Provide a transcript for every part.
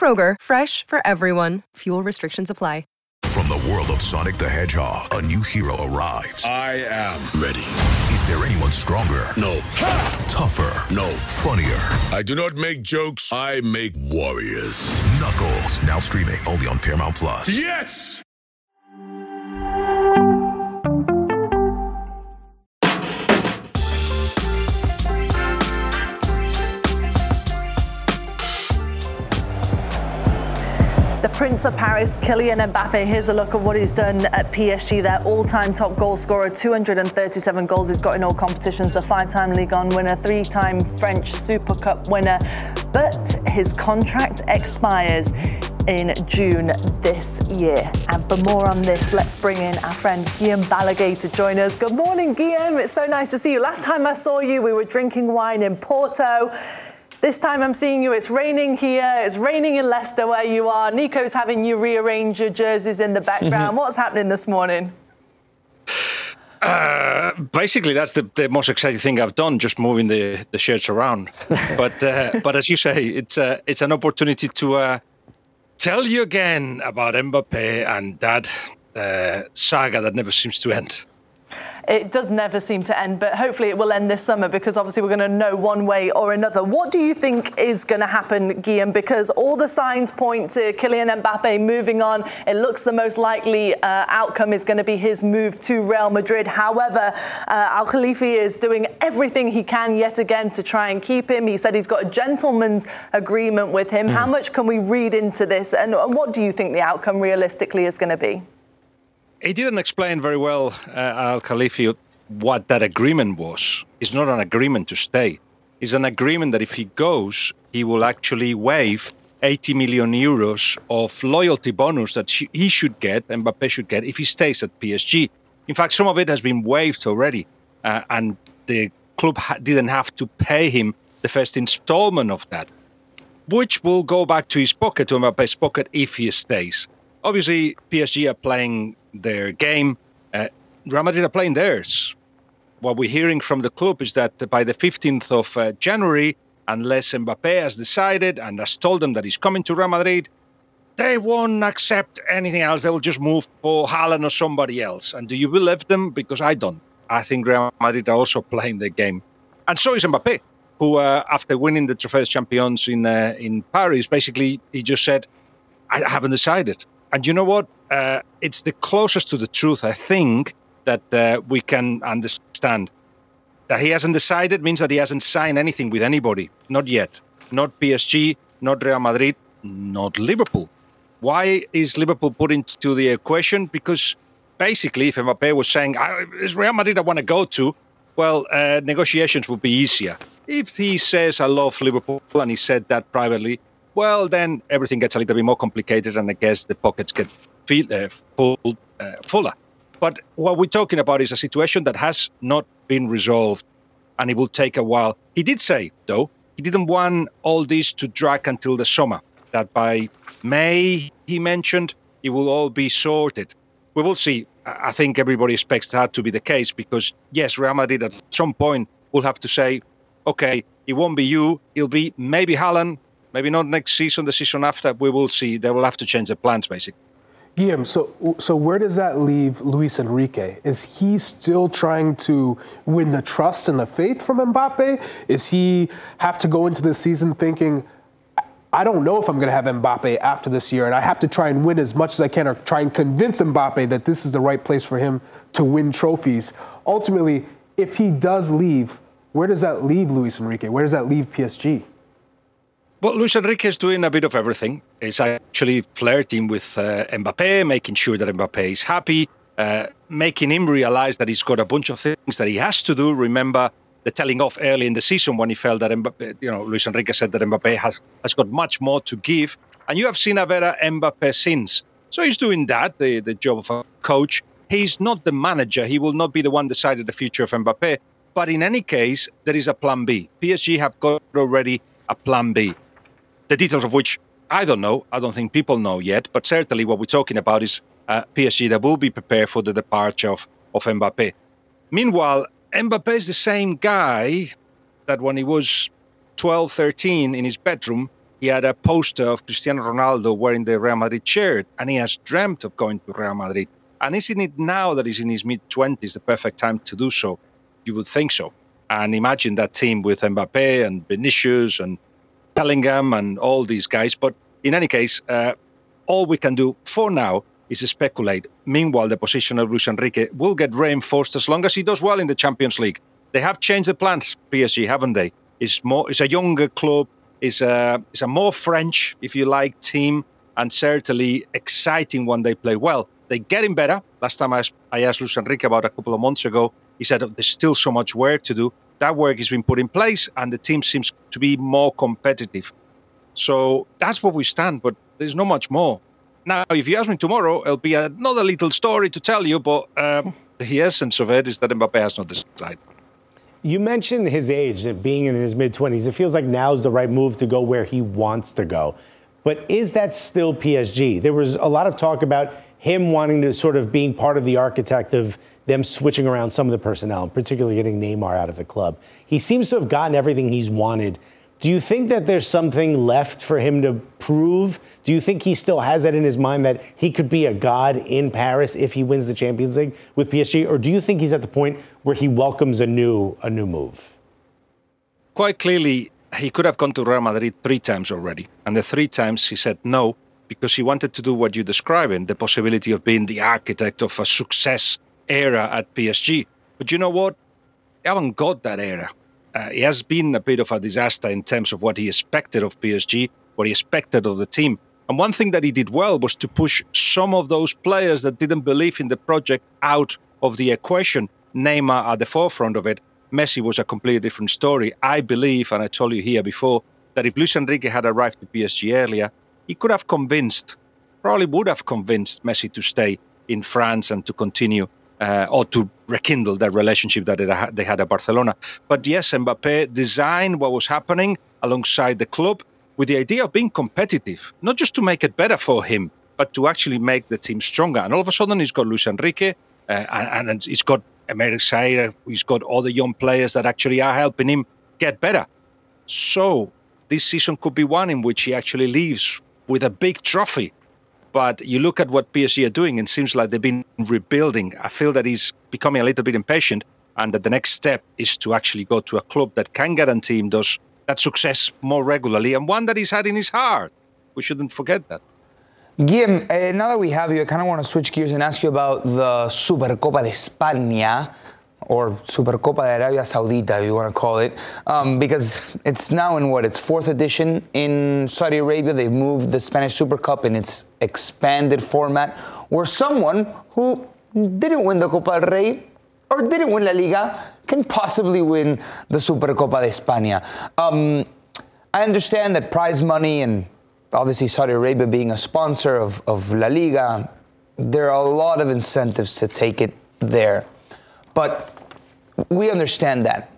Kroger, fresh for everyone. Fuel restrictions apply. From the world of Sonic the Hedgehog, a new hero arrives. I am ready. Is there anyone stronger? No. Tougher? No. Funnier? I do not make jokes, I make warriors. Knuckles, now streaming only on Paramount Plus. Yes! Prince of Paris, Kylian Mbappe. Here's a look at what he's done at PSG, their all time top goal scorer, 237 goals he's got in all competitions, the five time Ligue 1 winner, three time French Super Cup winner. But his contract expires in June this year. And for more on this, let's bring in our friend Guillem Balagué to join us. Good morning, Guillem. It's so nice to see you. Last time I saw you, we were drinking wine in Porto. This time I'm seeing you, it's raining here, it's raining in Leicester where you are. Nico's having you rearrange your jerseys in the background. What's happening this morning? Uh, basically, that's the, the most exciting thing I've done, just moving the, the shirts around. but uh, but as you say, it's uh, it's an opportunity to uh, tell you again about Mbappe and that uh, saga that never seems to end. It does never seem to end, but hopefully it will end this summer because obviously we're going to know one way or another. What do you think is going to happen, Guillem? Because all the signs point to Kylian Mbappe moving on. It looks the most likely uh, outcome is going to be his move to Real Madrid. However, uh, Al Khelaifi is doing everything he can yet again to try and keep him. He said he's got a gentleman's agreement with him. Mm. How much can we read into this, and, and what do you think the outcome realistically is going to be? He didn't explain very well, uh, Al Khelaifi, what that agreement was. It's not an agreement to stay. It's an agreement that if he goes, he will actually waive 80 million euros of loyalty bonus that he should get, Mbappe should get, if he stays at PSG. In fact, some of it has been waived already, uh, and the club ha- didn't have to pay him the first installment of that, which will go back to his pocket, to Mbappe's pocket, if he stays. Obviously, PSG are playing their game. Uh, Real Madrid are playing theirs. What we're hearing from the club is that by the 15th of uh, January, unless Mbappe has decided and has told them that he's coming to Real Madrid, they won't accept anything else. They will just move for Haaland or somebody else. And do you believe them? Because I don't. I think Real Madrid are also playing their game. And so is Mbappe, who, uh, after winning the Trophée des Champions in uh, in Paris, basically he just said, "I haven't decided." And you know what? Uh, it's the closest to the truth, I think, that uh, we can understand. That he hasn't decided means that he hasn't signed anything with anybody. Not yet. Not PSG, not Real Madrid, not Liverpool. Why is Liverpool put into the equation? Because basically, if Mbappe was saying, is Real Madrid I want to go to, well, uh, negotiations would be easier. If he says, I love Liverpool, and he said that privately, well, then everything gets a little bit more complicated, and I guess the pockets get fill, uh, full, uh, fuller. But what we're talking about is a situation that has not been resolved, and it will take a while. He did say, though, he didn't want all this to drag until the summer. That by May, he mentioned, it will all be sorted. We will see. I think everybody expects that to be the case because, yes, Real Madrid at some point will have to say, okay, it won't be you, it'll be maybe Haaland, maybe not next season, the season after. We will see. They will have to change the plans, basically. Guillem, so so where does that leave Luis Enrique? Is he still trying to win the trust and the faith from Mbappe? Is he have to go into the season thinking, I don't know if I'm going to have Mbappe after this year, and I have to try and win as much as I can or try and convince Mbappe that this is the right place for him to win trophies. Ultimately, if he does leave, where does that leave Luis Enrique? Where does that leave PSG? Well, Luis Enrique is doing a bit of everything. He's actually flirting with uh, Mbappe, making sure that Mbappe is happy, uh, making him realize that he's got a bunch of things that he has to do. Remember the telling off early in the season when he felt that Mbappe, you know, Luis Enrique said that Mbappe has, has got much more to give. And you have seen a better Mbappe since. So he's doing that, the, the job of a coach. He's not the manager. He will not be the one deciding the future of Mbappe. But in any case, there is a plan B. PSG have got already a plan B the details of which I don't know. I don't think people know yet. But certainly, what we're talking about is uh, PSG that will be prepared for the departure of, of Mbappe. Meanwhile, Mbappe is the same guy that when he was 12, 13 in his bedroom, he had a poster of Cristiano Ronaldo wearing the Real Madrid shirt, and he has dreamt of going to Real Madrid. And isn't it now that he's in his mid 20s the perfect time to do so? You would think so. And imagine that team with Mbappe and Vinicius and Bellingham and all these guys. But in any case, uh, all we can do for now is speculate. Meanwhile, the position of Luis Enrique will get reinforced as long as he does well in the Champions League. They have changed the plans, PSG, haven't they? It's more, it's a younger club. It's a, it's a more French, if you like, team, and certainly exciting when they play well. They're getting better. Last time I, I asked Luis Enrique about a couple of months ago, he said there's still so much work to do that work has been put in place and the team seems to be more competitive. So that's where we stand, but there's not much more. Now, if you ask me tomorrow, it'll be another little story to tell you, but um, the essence of it is that Mbappe has not decided. You mentioned his age, being in his mid 20s. It feels like now is the right move to go where he wants to go. But is that still PSG? There was a lot of talk about him wanting to sort of being part of the architect of them switching around some of the personnel, particularly getting Neymar out of the club. He seems to have gotten everything he's wanted. Do you think that there's something left for him to prove? Do you think he still has that in his mind that he could be a god in Paris if he wins the Champions League with PSG, or do you think he's at the point where he welcomes a new a new move? Quite clearly, he could have gone to Real Madrid three times already, and the three times he said no because he wanted to do what you describe in the possibility of being the architect of a success era at PSG. But you know what? He haven't got that era. Uh, he has been a bit of a disaster in terms of what he expected of PSG, what he expected of the team. And one thing that he did well was to push some of those players that didn't believe in the project out of the equation. Neymar at the forefront of it. Messi was a completely different story. I believe, and I told you here before, that if Luis Enrique had arrived to PSG earlier, he could have convinced, probably would have convinced Messi to stay in France and to continue uh, or to rekindle that relationship that they had at Barcelona. But yes, Mbappe designed what was happening alongside the club with the idea of being competitive, not just to make it better for him, but to actually make the team stronger. And all of a sudden, he's got Luis Enrique, uh, and, and he's got Emerick Sayer, he's got all the young players that actually are helping him get better. So this season could be one in which he actually leaves with a big trophy but you look at what PSG are doing, and it seems like they've been rebuilding. I feel that he's becoming a little bit impatient, and that the next step is to actually go to a club that can guarantee him those that success more regularly, and one that he's had in his heart. We shouldn't forget that. Guillem, uh, now that we have you, I kind of want to switch gears and ask you about the Supercopa de España or Supercopa de Arabia Saudita, if you want to call it, um, because it's now in what its fourth edition in Saudi Arabia. They've moved the Spanish Super Cup in its expanded format, where someone who didn't win the Copa del Rey or didn't win La Liga can possibly win the Supercopa de España. Um, I understand that prize money and obviously Saudi Arabia being a sponsor of, of La Liga, there are a lot of incentives to take it there. But we understand that.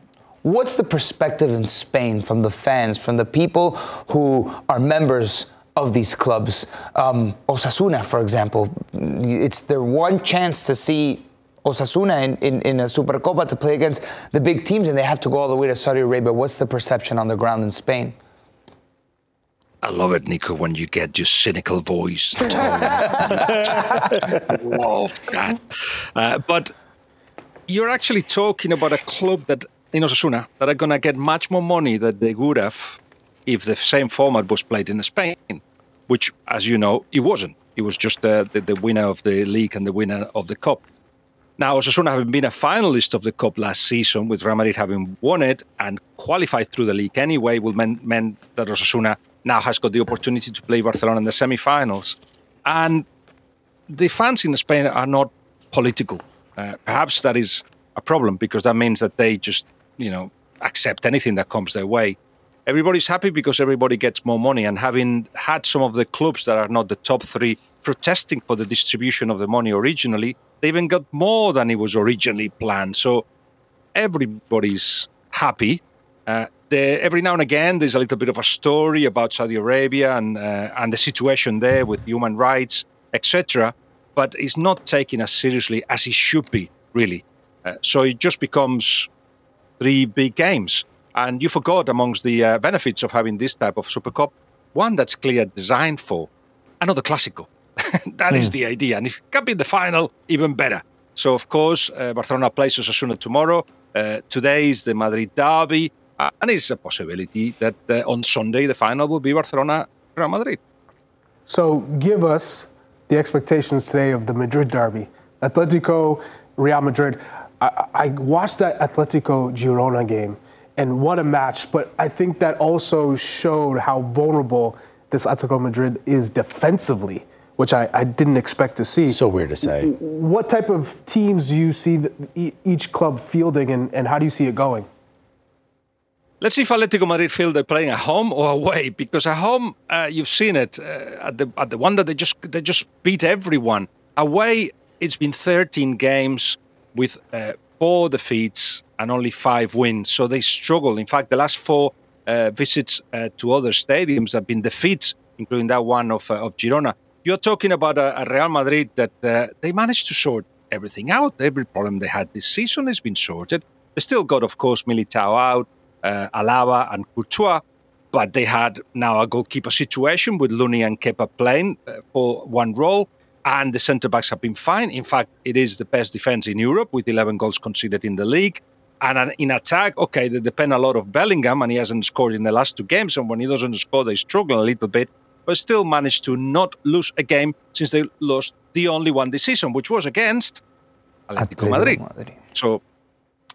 What's the perspective in Spain from the fans, from the people who are members of these clubs? Um, Osasuna, for example, it's their one chance to see Osasuna in, in, in, a Supercopa to play against the big teams, and they have to go all the way to Saudi Arabia. What's the perception on the ground in Spain? I love it, Nico, when you get your cynical voice. love that. Uh, but you're actually talking about a club that in Osasuna that are going to get much more money than they would have if the same format was played in Spain, which, as you know, it wasn't. It was just the, the, the winner of the league and the winner of the cup. Now, Osasuna having been a finalist of the cup last season, with Real Madrid having won it and qualified through the league anyway, will mean, mean that Osasuna now has got the opportunity to play Barcelona in the semi-finals. And the fans in Spain are not political. Uh, perhaps that is a problem because that means that they just, you know, accept anything that comes their way. Everybody's happy because everybody gets more money. And having had some of the clubs that are not the top three protesting for the distribution of the money originally, they even got more than it was originally planned. So everybody's happy. Uh, the, every now and again, there's a little bit of a story about Saudi Arabia and uh, and the situation there with human rights, etc. But it's not taken as seriously as it should be, really. Uh, so it just becomes three big games, and you forgot amongst the uh, benefits of having this type of Super Cup, one that's clear designed for another Clásico. That mm. is hmm. the idea, and if it can be the final, even better. So of course, uh, Barcelona plays Osasuna tomorrow. Uh, today is the Madrid derby and it's a possibility that uh, on Sunday the final will be Barcelona Real Madrid. So give us the expectations today of the Madrid derby, Atletico Real Madrid. I, I watched that Atletico Girona game, and what a match! But I think that also showed how vulnerable this Atletico Madrid is defensively which I, I, didn't expect to see. So weird to say. What type of teams do you see each club fielding, and, and how do you see it going? Let's see if Atletico Madrid feel they're playing at home or away. Because at home, uh, you've seen it uh, at the at the one that they just they just beat everyone. Away, it's been 13 games with uh, four defeats and only five wins. So they struggle. In fact, the last four uh, visits uh, to other stadiums have been defeats, including that one of uh, of Girona. You're talking about a, a Real Madrid that they managed to sort everything out. Every problem they had this season has been sorted. They still got, of course, Militao out uh, Alaba and Courtois, but they had now a goalkeeper situation with Lunin and Kepa playing uh, for one role, and the centre backs have been fine. In fact, it is the best defence in Europe with 11 goals conceded in the league. And in attack, okay, they depend a lot of Bellingham, and he hasn't scored in the last two games. And when he doesn't score, they struggle a little bit, but still managed to not lose a game since they lost the only one this season, which was against Atletico Madrid. Madrid. So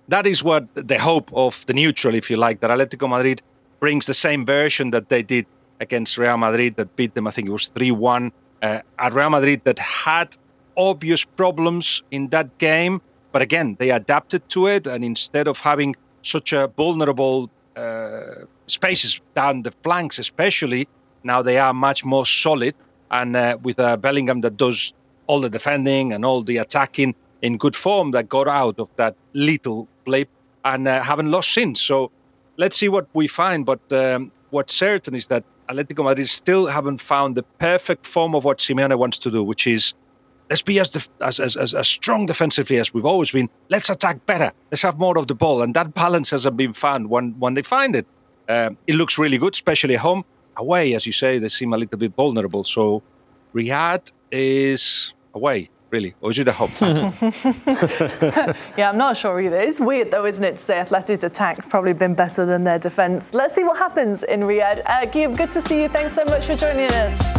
that is what the hope of the neutral, if you like, that Atletico Madrid brings the same version that they did against Real Madrid that beat them, I think it was 3 1. Uh, at Real Madrid that had obvious problems in that game, but again, they adapted to it. And instead of having such a vulnerable uh, spaces down the flanks, especially, now they are much more solid. And uh, with uh, Bellingham that does all the defending and all the attacking in good form, that got out of that little blip and uh, haven't lost since. So let's see what we find. But um, what's certain is that Atletico Madrid still haven't found the perfect form of what Simeone wants to do, which is let's be as, def- as, as, as, as, strong defensively as we've always been. Let's attack better. Let's have more of the ball. And that balance hasn't been found when, when they find it. Um, it looks really good, especially at home. Away, as you say, they seem a little bit vulnerable. So Riyadh is away really, or is it a hope? yeah, I'm not sure either. It's weird though, isn't it? Today, Atleti's attack probably been better than their defence. Let's see what happens in Riyadh. Uh, Guillem, good to see you. Thanks so much for joining us.